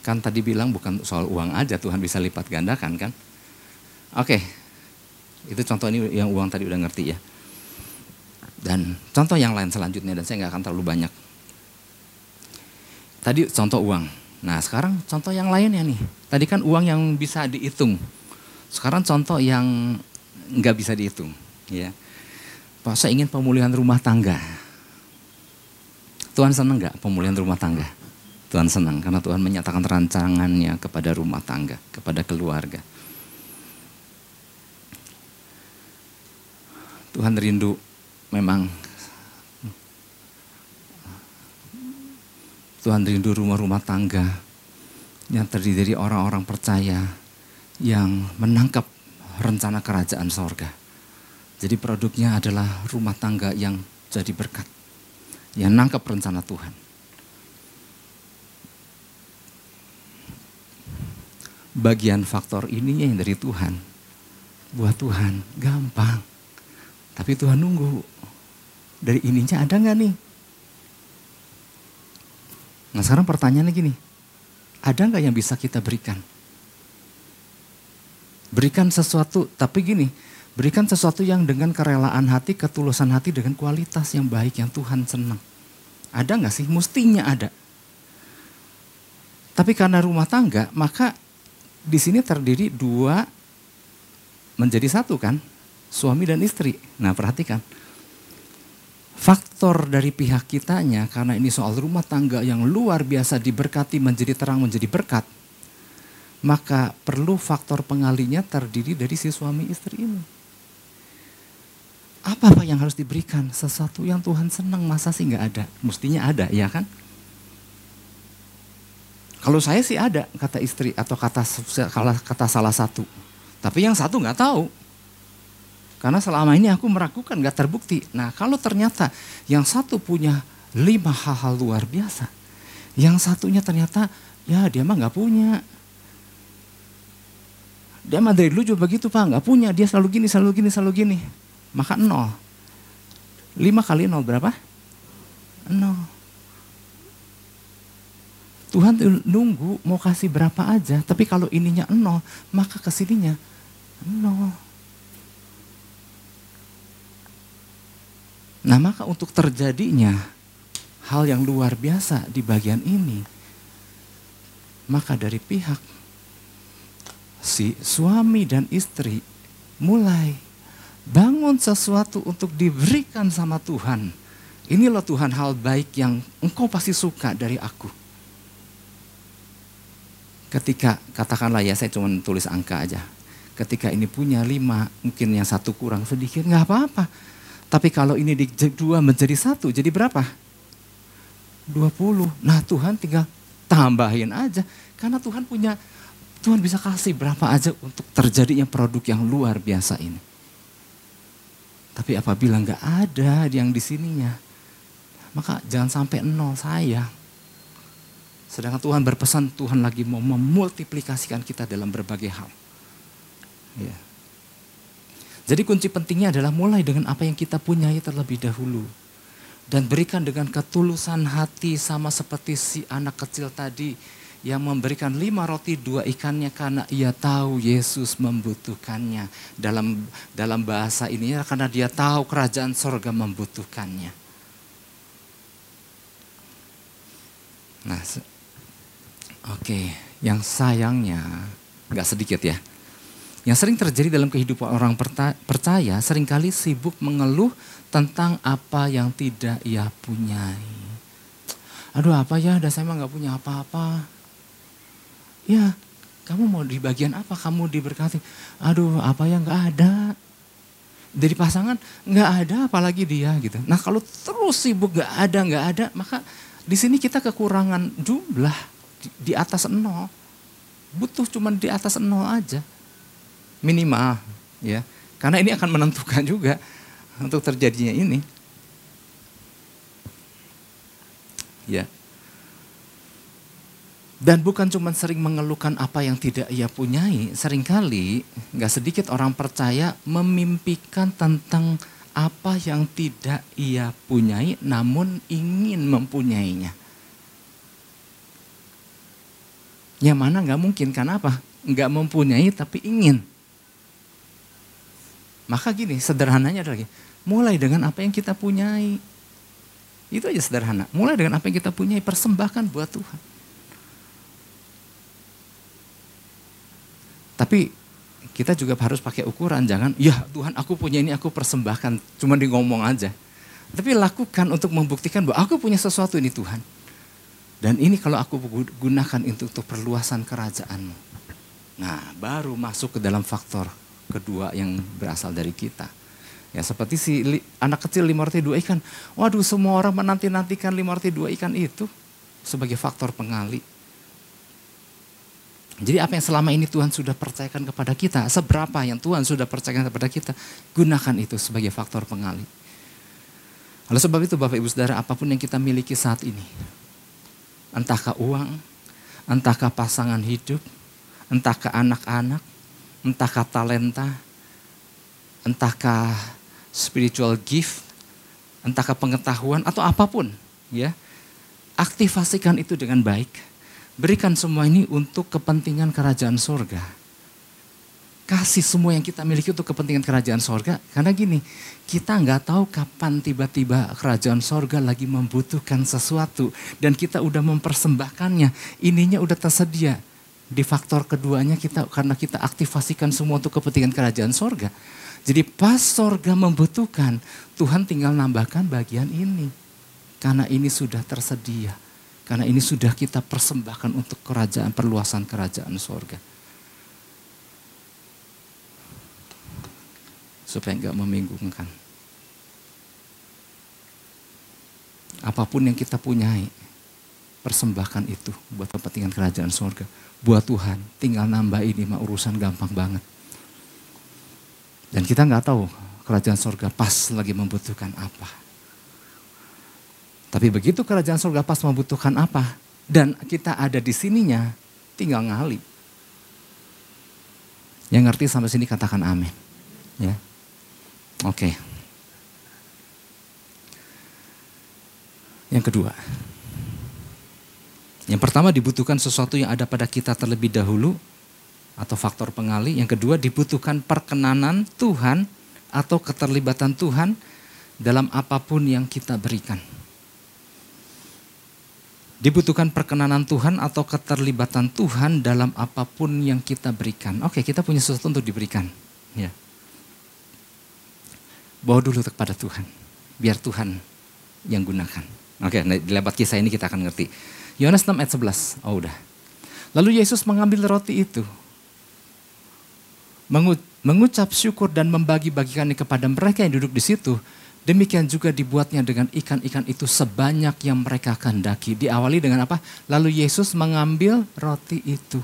Kan tadi bilang bukan soal uang aja Tuhan bisa lipat gandakan kan. Oke. Itu contoh ini yang uang tadi udah ngerti ya. Dan contoh yang lain selanjutnya dan saya nggak akan terlalu banyak. Tadi contoh uang. Nah sekarang contoh yang lainnya nih. Tadi kan uang yang bisa dihitung. Sekarang contoh yang nggak bisa dihitung. Ya. Pak, saya ingin pemulihan rumah tangga. Tuhan senang nggak pemulihan rumah tangga? Tuhan senang karena Tuhan menyatakan rancangannya kepada rumah tangga, kepada keluarga. Tuhan rindu memang Tuhan rindu rumah-rumah tangga yang terdiri dari orang-orang percaya yang menangkap rencana kerajaan sorga. Jadi produknya adalah rumah tangga yang jadi berkat. Yang nangkep rencana Tuhan. Bagian faktor ini yang dari Tuhan. Buat Tuhan gampang. Tapi Tuhan nunggu. Dari ininya ada nggak nih? Nah sekarang pertanyaannya gini. Ada nggak yang bisa kita berikan? Berikan sesuatu, tapi gini, berikan sesuatu yang dengan kerelaan hati, ketulusan hati dengan kualitas yang baik yang Tuhan senang. Ada nggak sih? Mestinya ada. Tapi karena rumah tangga, maka di sini terdiri dua menjadi satu kan, suami dan istri. Nah perhatikan, faktor dari pihak kitanya karena ini soal rumah tangga yang luar biasa diberkati menjadi terang menjadi berkat maka perlu faktor pengalinya terdiri dari si suami istri ini. Apa-apa yang harus diberikan, sesuatu yang Tuhan senang masa sih nggak ada? Mestinya ada, ya kan? Kalau saya sih ada kata istri atau kata kata salah satu, tapi yang satu nggak tahu. Karena selama ini aku meragukan, nggak terbukti. Nah kalau ternyata yang satu punya lima hal-hal luar biasa, yang satunya ternyata ya dia mah nggak punya. Dia mah dari dulu juga begitu pak, nggak punya. Dia selalu gini, selalu gini, selalu gini maka nol. Lima kali nol berapa? Nol. Tuhan nunggu mau kasih berapa aja, tapi kalau ininya nol, maka ke sininya nol. Nah maka untuk terjadinya hal yang luar biasa di bagian ini, maka dari pihak si suami dan istri mulai Bangun sesuatu untuk diberikan sama Tuhan. Ini loh Tuhan hal baik yang engkau pasti suka dari aku. Ketika, katakanlah ya saya cuma tulis angka aja. Ketika ini punya lima, mungkin yang satu kurang sedikit, nggak apa-apa. Tapi kalau ini di dua menjadi satu, jadi berapa? 20. Nah Tuhan tinggal tambahin aja. Karena Tuhan punya, Tuhan bisa kasih berapa aja untuk terjadinya produk yang luar biasa ini. Tapi apabila nggak ada yang di sininya, maka jangan sampai nol saya. Sedangkan Tuhan berpesan Tuhan lagi mau memultiplikasikan kita dalam berbagai hal. Ya. Jadi kunci pentingnya adalah mulai dengan apa yang kita punyai terlebih dahulu. Dan berikan dengan ketulusan hati sama seperti si anak kecil tadi yang memberikan lima roti dua ikannya karena ia tahu Yesus membutuhkannya. Dalam dalam bahasa ini ya, karena dia tahu kerajaan sorga membutuhkannya. Nah, oke, okay. yang sayangnya nggak sedikit ya. Yang sering terjadi dalam kehidupan orang percaya sering kali sibuk mengeluh tentang apa yang tidak ia punyai. Aduh apa ya, dah saya mah nggak punya apa-apa Ya, kamu mau di bagian apa? Kamu diberkati. Aduh, apa yang nggak ada? Dari pasangan nggak ada, apalagi dia gitu. Nah kalau terus sibuk nggak ada, nggak ada, maka di sini kita kekurangan jumlah di, di atas nol. Butuh cuma di atas nol aja, minimal, ya. Karena ini akan menentukan juga untuk terjadinya ini. Ya. Dan bukan cuma sering mengeluhkan apa yang tidak ia punyai, sering kali nggak sedikit orang percaya memimpikan tentang apa yang tidak ia punyai namun ingin mempunyainya. Yang mana nggak mungkin, karena apa? Nggak mempunyai tapi ingin. Maka gini, sederhananya adalah gini, mulai dengan apa yang kita punyai. Itu aja sederhana. Mulai dengan apa yang kita punyai, persembahkan buat Tuhan. Tapi kita juga harus pakai ukuran, jangan, ya Tuhan aku punya ini aku persembahkan, cuma di ngomong aja. Tapi lakukan untuk membuktikan bahwa aku punya sesuatu ini Tuhan. Dan ini kalau aku gunakan untuk, untuk perluasan kerajaanmu. Nah baru masuk ke dalam faktor kedua yang berasal dari kita. Ya seperti si anak kecil lima roti dua ikan. Waduh semua orang menanti-nantikan lima roti dua ikan itu sebagai faktor pengali. Jadi apa yang selama ini Tuhan sudah percayakan kepada kita, seberapa yang Tuhan sudah percayakan kepada kita, gunakan itu sebagai faktor pengalih. Oleh sebab itu Bapak Ibu Saudara, apa pun yang kita miliki saat ini, entahkah uang, entahkah pasangan hidup, entahkah anak-anak, entahkah talenta, entahkah spiritual gift, entahkah pengetahuan atau apa pun, ya. Aktifasikan itu dengan baik Berikan semua ini untuk kepentingan kerajaan sorga. Kasih semua yang kita miliki untuk kepentingan kerajaan sorga. Karena gini, kita nggak tahu kapan tiba-tiba kerajaan sorga lagi membutuhkan sesuatu. Dan kita udah mempersembahkannya. Ininya udah tersedia. Di faktor keduanya kita karena kita aktifasikan semua untuk kepentingan kerajaan sorga. Jadi pas sorga membutuhkan, Tuhan tinggal nambahkan bagian ini. Karena ini sudah tersedia. Karena ini sudah kita persembahkan untuk kerajaan, perluasan kerajaan sorga. Supaya enggak membingungkan. Apa pun yang kita punyai, persembahkan itu buat kepentingan kerajaan sorga. Buat Tuhan, tinggal nambah ini mah urusan gampang banget. Dan kita nggak tahu kerajaan sorga pas lagi membutuhkan apa. Tapi begitu kerajaan surga pas membutuhkan apa, dan kita ada di sininya, tinggal ngali. Yang ngerti sampai sini katakan amin. Ya. Oke. Yang kedua. Yang pertama dibutuhkan sesuatu yang ada pada kita terlebih dahulu atau faktor pengali. Yang kedua dibutuhkan perkenanan Tuhan atau keterlibatan Tuhan dalam apa pun yang kita berikan. Dibutuhkan perkenanan Tuhan atau keterlibatan Tuhan dalam apa pun yang kita berikan. Oke, kita punya sesuatu untuk diberikan. Ya. Bawa dulu kepada Tuhan. Biar Tuhan yang gunakan. Oke, nah, di lewat kisah ini kita akan ngerti. Yohanes 6 ayat 11. Oh udah. Lalu Yesus mengambil roti itu. Mengucap syukur dan membagi-bagikannya kepada mereka yang duduk di situ. Demikian juga dibuatnya dengan ikan-ikan itu sebanyak yang mereka kehendaki. Diawali dengan apa? Lalu Yesus mengambil roti itu.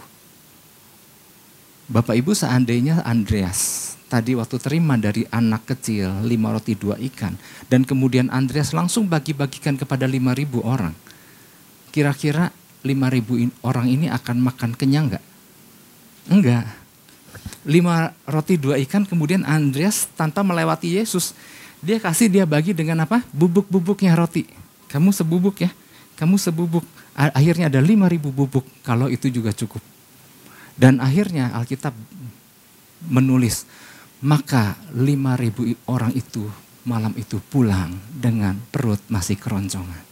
Bapak Ibu seandainya Andreas tadi waktu terima dari anak kecil lima roti dua ikan. Dan kemudian Andreas langsung bagi-bagikan kepada lima ribu orang. Kira-kira lima ribu orang ini akan makan kenyang enggak? Enggak. Lima roti dua ikan kemudian Andreas tanpa melewati Yesus dia kasih dia bagi dengan apa? Bubuk-bubuknya roti. Kamu sebubuk ya. Kamu sebubuk. Akhirnya ada 5000 bubuk kalau itu juga cukup. Dan akhirnya Alkitab menulis, maka 5000 orang itu malam itu pulang dengan perut masih keroncongan.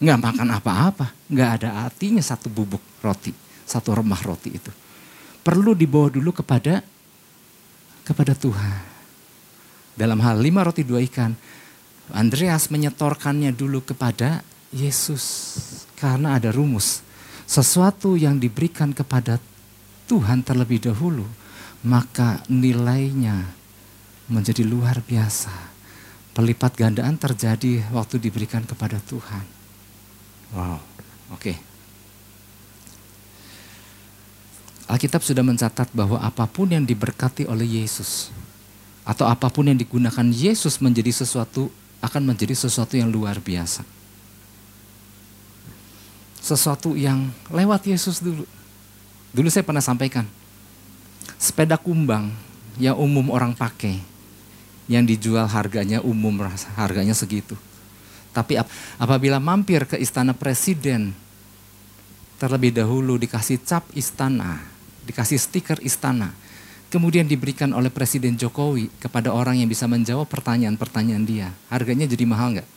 Nggak makan apa-apa, nggak ada artinya satu bubuk roti, satu remah roti itu. Perlu dibawa dulu kepada kepada Tuhan dalam hal lima roti dua ikan, Andreas menyetorkannya dulu kepada Yesus. Karena ada rumus. Sesuatu yang diberikan kepada Tuhan terlebih dahulu, maka nilainya menjadi luar biasa. Pelipat gandaan terjadi waktu diberikan kepada Tuhan. Wow, oke. Okay. Alkitab sudah mencatat bahwa apa pun yang diberkati oleh Yesus, atau apa pun yang digunakan Yesus menjadi sesuatu akan menjadi sesuatu yang luar biasa. Sesuatu yang lewat Yesus dulu. Dulu saya pernah sampaikan, sepeda kumbang yang umum orang pakai, yang dijual harganya umum, harganya segitu. Tapi apabila mampir ke istana presiden, terlebih dahulu dikasih cap istana, dikasih stiker istana, kemudian diberikan oleh Presiden Jokowi kepada orang yang bisa menjawab pertanyaan-pertanyaan dia. Harganya jadi mahal nggak?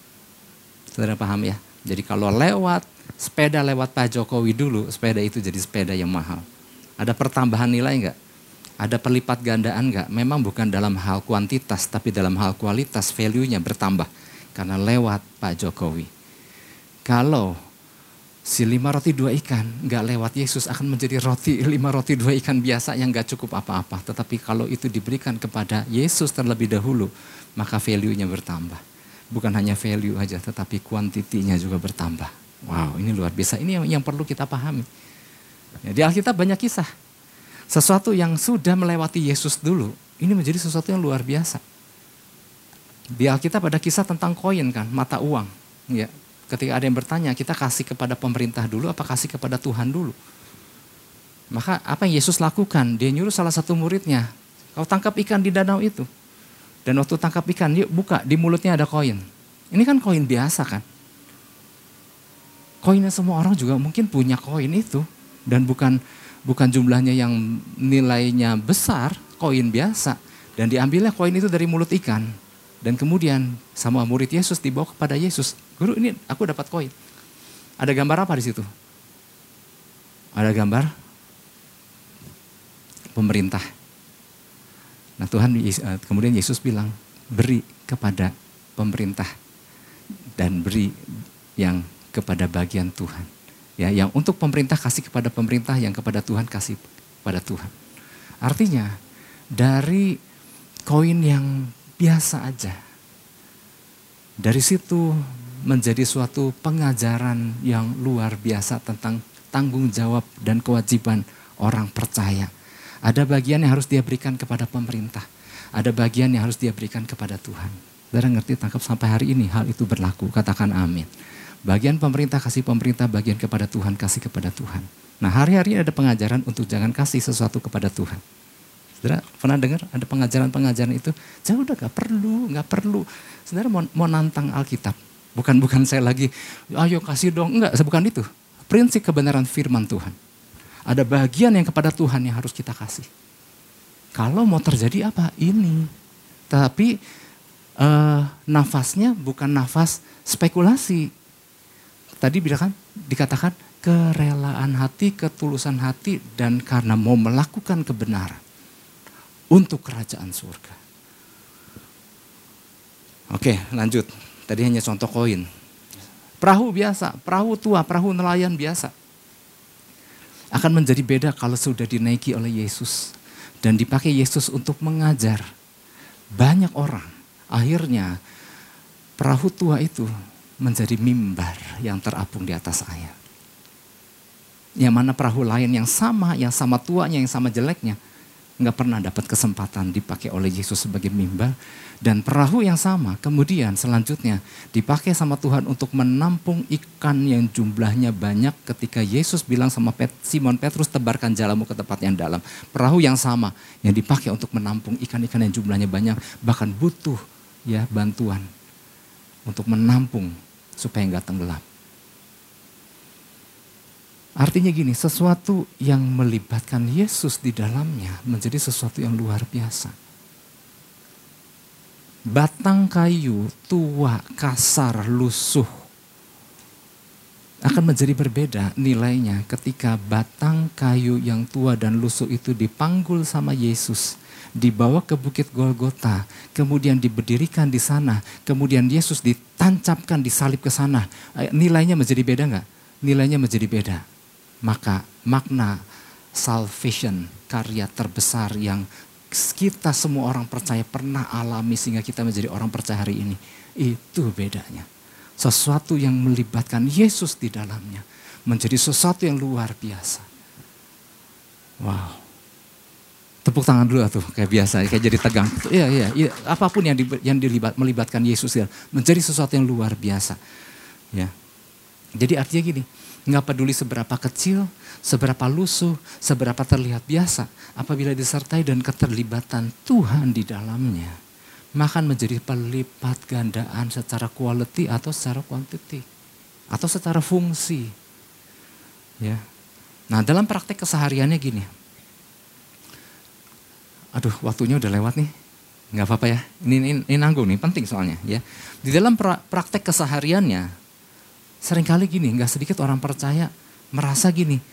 Saudara paham ya? Jadi kalau lewat sepeda lewat Pak Jokowi dulu, sepeda itu jadi sepeda yang mahal. Ada pertambahan nilai nggak? Ada perlipat gandaan nggak? Memang bukan dalam hal kuantitas, tapi dalam hal kualitas, value-nya bertambah. Karena lewat Pak Jokowi. Kalau si lima roti dua ikan nggak lewat Yesus akan menjadi roti lima roti dua ikan biasa yang nggak cukup apa-apa. Tetapi kalau itu diberikan kepada Yesus terlebih dahulu, maka value-nya bertambah. Bukan hanya value aja, tetapi kuantitinya juga bertambah. Wow, ini luar biasa. Ini yang, yang perlu kita pahami. Ya, di Alkitab banyak kisah. Sesuatu yang sudah melewati Yesus dulu, ini menjadi sesuatu yang luar biasa. Di Alkitab ada kisah tentang koin kan, mata uang. Ya, ketika ada yang bertanya, kita kasih kepada pemerintah dulu apa kasih kepada Tuhan dulu? Maka apa yang Yesus lakukan? Dia nyuruh salah satu muridnya, kau tangkap ikan di danau itu. Dan waktu tangkap ikan, yuk buka, di mulutnya ada koin. Ini kan koin biasa kan? Koinnya semua orang juga mungkin punya koin itu. Dan bukan bukan jumlahnya yang nilainya besar, koin biasa. Dan diambilnya koin itu dari mulut ikan. Dan kemudian sama murid Yesus dibawa kepada Yesus. Guru ini aku dapat koin. Ada gambar apa di situ? Ada gambar pemerintah. Nah Tuhan eh, kemudian Yesus bilang beri kepada pemerintah dan beri yang kepada bagian Tuhan. Ya, yang untuk pemerintah kasih kepada pemerintah, yang kepada Tuhan kasih kepada Tuhan. Artinya dari koin yang biasa aja. Dari situ menjadi suatu pengajaran yang luar biasa tentang tanggung jawab dan kewajiban orang percaya. Ada bagian yang harus dia berikan kepada pemerintah. Ada bagian yang harus dia berikan kepada Tuhan. Saudara ngerti tangkap sampai hari ini hal itu berlaku. Katakan amin. Bagian pemerintah kasih pemerintah, bagian kepada Tuhan kasih kepada Tuhan. Nah hari-hari ada pengajaran untuk jangan kasih sesuatu kepada Tuhan. Saudara pernah dengar ada pengajaran-pengajaran itu? Jangan udah gak perlu, gak perlu. Saudara mau, mau nantang Alkitab. Bukan bukan saya lagi, ayo kasih dong. Enggak, bukan itu. Prinsip kebenaran firman Tuhan. Ada bagian yang kepada Tuhan yang harus kita kasih. Kalau mau terjadi apa? Ini. Tapi uh, nafasnya bukan nafas spekulasi. Tadi bilang dikatakan kerelaan hati, ketulusan hati, dan karena mau melakukan kebenaran untuk kerajaan surga. Oke, lanjut. Tadi hanya contoh koin. Perahu biasa, perahu tua, perahu nelayan biasa. Akan menjadi beda kalau sudah dinaiki oleh Yesus. Dan dipakai Yesus untuk mengajar banyak orang. Akhirnya perahu tua itu menjadi mimbar yang terapung di atas air. Yang mana perahu lain yang sama, yang sama tuanya, yang sama jeleknya, nggak pernah dapat kesempatan dipakai oleh Yesus sebagai mimbar. Dan perahu yang sama kemudian selanjutnya dipakai sama Tuhan untuk menampung ikan yang jumlahnya banyak ketika Yesus bilang sama Simon Petrus tebarkan jalamu ke tempat yang dalam. Perahu yang sama yang dipakai untuk menampung ikan-ikan yang jumlahnya banyak bahkan butuh ya bantuan untuk menampung supaya nggak tenggelam. Artinya gini, sesuatu yang melibatkan Yesus di dalamnya menjadi sesuatu yang luar biasa. Batang kayu tua, kasar, lusuh akan menjadi berbeda nilainya ketika batang kayu yang tua dan lusuh itu dipanggul sama Yesus, dibawa ke Bukit Golgota, kemudian diberdirikan di sana, kemudian Yesus ditancapkan, disalib ke sana. Eh, nilainya menjadi beda nggak? Nilainya menjadi beda maka makna salvation, karya terbesar yang kita semua orang percaya pernah alami sehingga kita menjadi orang percaya hari ini. Itu bedanya. Sesuatu yang melibatkan Yesus di dalamnya. Menjadi sesuatu yang luar biasa. Wow. Tepuk tangan dulu tuh kayak biasa, kayak jadi tegang. Iya, iya, iya. apa pun yang, di, yang dilibat, melibatkan Yesus ya, menjadi sesuatu yang luar biasa. Ya. Jadi artinya gini, Nggak peduli seberapa kecil, seberapa lusuh, seberapa terlihat biasa. Apabila disertai dan keterlibatan Tuhan di dalamnya. Maka menjadi pelipat gandaan secara quality atau secara quantity. Atau secara fungsi. Ya. Nah dalam praktek kesehariannya gini. Aduh waktunya udah lewat nih. Nggak apa-apa ya. Ini, ini, ini nanggung nih, penting soalnya. ya. Di dalam pra, praktek kesehariannya, Seringkali gini, nggak sedikit orang percaya merasa gini,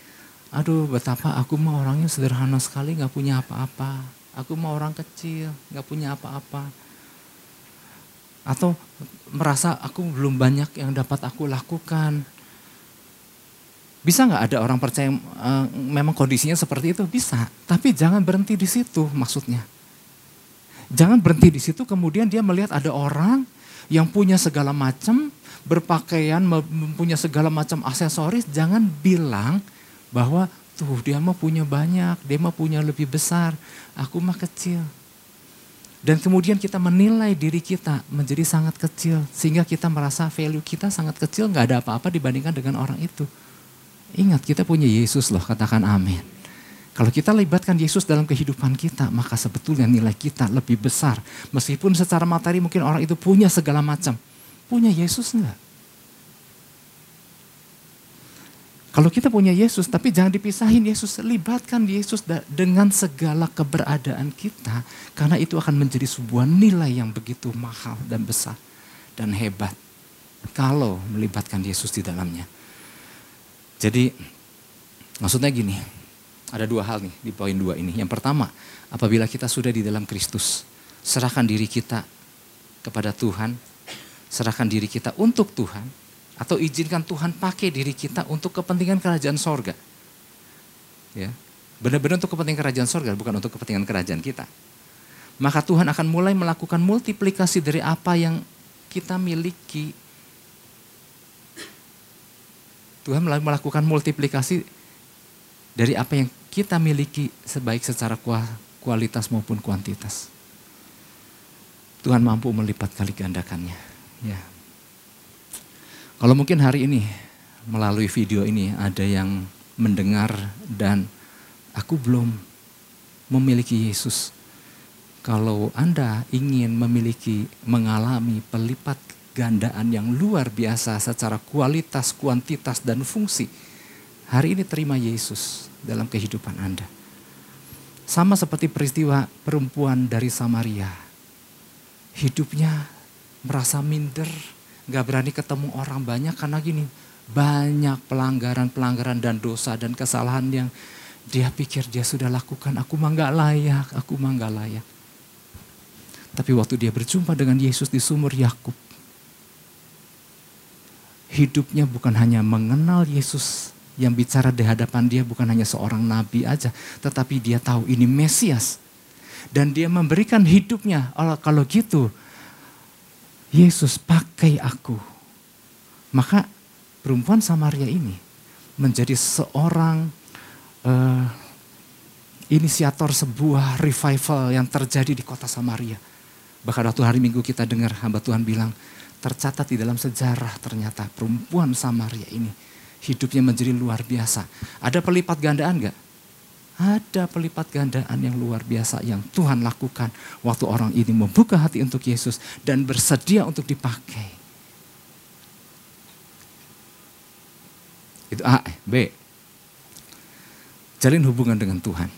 aduh betapa aku mau orangnya sederhana sekali nggak punya apa-apa. Aku mau orang kecil, nggak punya apa-apa. Atau merasa aku belum banyak yang dapat aku lakukan. Bisa nggak ada orang percaya uh, memang kondisinya seperti itu? Bisa, tapi jangan berhenti di situ maksudnya. Jangan berhenti di situ kemudian dia melihat ada orang yang punya segala macam, berpakaian, mempunyai segala macam aksesoris, jangan bilang bahwa tuh dia mah punya banyak, dia mah punya lebih besar, aku mah kecil. Dan kemudian kita menilai diri kita menjadi sangat kecil, sehingga kita merasa value kita sangat kecil, nggak ada apa-apa dibandingkan dengan orang itu. Ingat kita punya Yesus loh, katakan amin. Kalau kita libatkan Yesus dalam kehidupan kita, maka sebetulnya nilai kita lebih besar. Meskipun secara materi mungkin orang itu punya segala macam. Punya Yesus enggak? Kalau kita punya Yesus, tapi jangan dipisahin Yesus, libatkan Yesus dengan segala keberadaan kita, karena itu akan menjadi sebuah nilai yang begitu mahal dan besar dan hebat. Kalau melibatkan Yesus di dalamnya. Jadi, maksudnya gini, ada dua hal nih di poin dua ini. Yang pertama, apabila kita sudah di dalam Kristus, serahkan diri kita kepada Tuhan, serahkan diri kita untuk Tuhan, atau izinkan Tuhan pakai diri kita untuk kepentingan kerajaan sorga. Ya, benar-benar untuk kepentingan kerajaan sorga, bukan untuk kepentingan kerajaan kita. Maka Tuhan akan mulai melakukan multiplikasi dari apa yang kita miliki Tuhan melakukan multiplikasi dari apa yang kita miliki sebaik secara kualitas maupun kuantitas. Tuhan mampu melipat kali gandakannya. Ya. Kalau mungkin hari ini melalui video ini ada yang mendengar dan aku belum memiliki Yesus. Kalau Anda ingin memiliki, mengalami pelipat gandaan yang luar biasa secara kualitas, kuantitas, dan fungsi, hari ini terima Yesus dalam kehidupan Anda. Sama seperti peristiwa perempuan dari Samaria. Hidupnya merasa minder, gak berani ketemu orang banyak karena gini, banyak pelanggaran-pelanggaran dan dosa dan kesalahan yang dia pikir dia sudah lakukan. Aku mah gak layak, aku mah gak layak. Tapi waktu dia berjumpa dengan Yesus di sumur Yakub, hidupnya bukan hanya mengenal Yesus yang bicara di hadapan dia bukan hanya seorang nabi aja, tetapi dia tahu ini Mesias. Dan dia memberikan hidupnya. Kalau gitu, Yesus pakai aku. Maka perempuan Samaria ini menjadi seorang uh, inisiator sebuah revival yang terjadi di kota Samaria. Bahkan waktu hari Minggu kita dengar hamba Tuhan bilang, tercatat di dalam sejarah ternyata perempuan Samaria ini hidupnya menjadi luar biasa. Ada pelipat gandaan gak? Ada pelipat gandaan yang luar biasa yang Tuhan lakukan waktu orang ini membuka hati untuk Yesus dan bersedia untuk dipakai. Itu A. B. Jalin hubungan dengan Tuhan.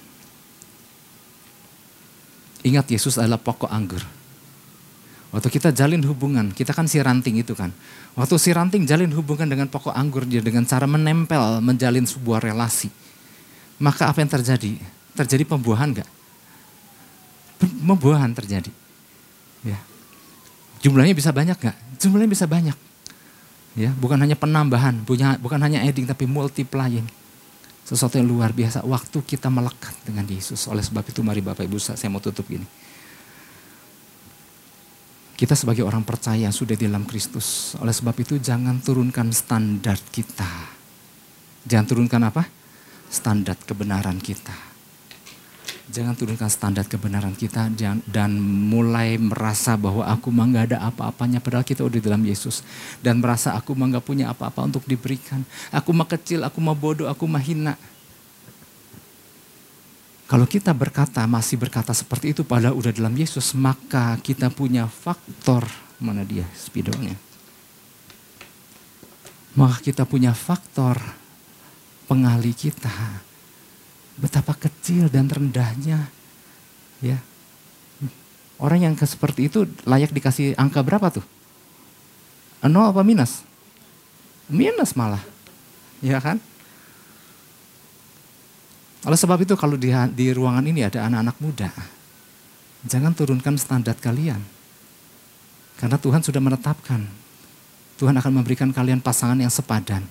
Ingat Yesus adalah pokok anggur. Waktu kita jalin hubungan, kita kan si ranting itu kan. Waktu si ranting jalin hubungan dengan pokok anggur dia dengan cara menempel, menjalin sebuah relasi. Maka apa yang terjadi? Terjadi pembuahan enggak? Pembuahan terjadi. Ya. Jumlahnya bisa banyak enggak? Jumlahnya bisa banyak. Ya, bukan hanya penambahan, punya bukan hanya adding tapi multiplying. Sesuatu yang luar biasa waktu kita melekat dengan Yesus. Oleh sebab itu mari Bapak Ibu saya mau tutup gini. Kita sebagai orang percaya yang sudah di dalam Kristus. Oleh sebab itu jangan turunkan standar kita. Jangan turunkan apa? Standar kebenaran kita. Jangan turunkan standar kebenaran kita dan, mulai merasa bahwa aku mah ada apa-apanya padahal kita udah dalam Yesus. Dan merasa aku mah gak punya apa-apa untuk diberikan. Aku mah kecil aku mah bodoh aku mah hina. Kalau kita berkata masih berkata seperti itu padahal udah dalam Yesus maka kita punya faktor mana dia spidolnya maka kita punya faktor pengali kita Betapa kecil dan rendahnya. Ya. Orang yang seperti itu layak dikasih angka berapa tuh? Nol apa minus? Minus malah. Ya kan? Oleh sebab itu kalau di, di ruangan ini ada anak-anak muda, jangan turunkan standar kalian. Karena Tuhan sudah menetapkan, Tuhan akan memberikan kalian pasangan yang sepadan.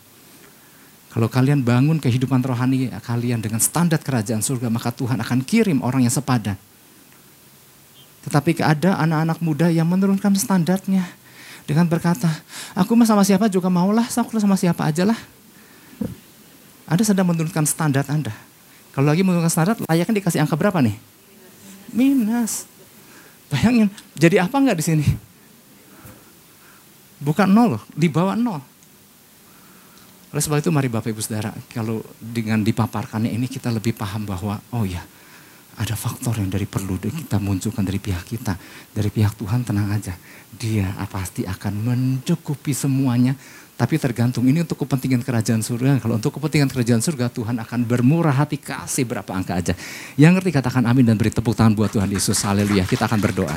Kalau kalian bangun kehidupan rohani kalian dengan standar kerajaan surga, maka Tuhan akan kirim orang yang sepadan. Tetapi ada anak-anak muda yang menurunkan standarnya dengan berkata, aku mah sama siapa juga maulah, aku sama siapa aja lah. Anda sedang menurunkan standar Anda. Kalau lagi menurunkan standar, layaknya dikasih angka berapa nih? Minus. Bayangin, jadi apa enggak di sini? Bukan nol, di bawah nol. Oleh sebab itu mari Bapak Ibu Saudara, kalau dengan dipaparkannya ini kita lebih paham bahwa oh ya ada faktor yang dari perlu kita munculkan dari pihak kita. Dari pihak Tuhan tenang aja. Dia pasti akan mencukupi semuanya. Tapi tergantung ini untuk kepentingan kerajaan surga. Kalau untuk kepentingan kerajaan surga Tuhan akan bermurah hati kasih berapa angka aja. Yang ngerti katakan amin dan beri tepuk tangan buat Tuhan Yesus. Haleluya. Kita akan berdoa.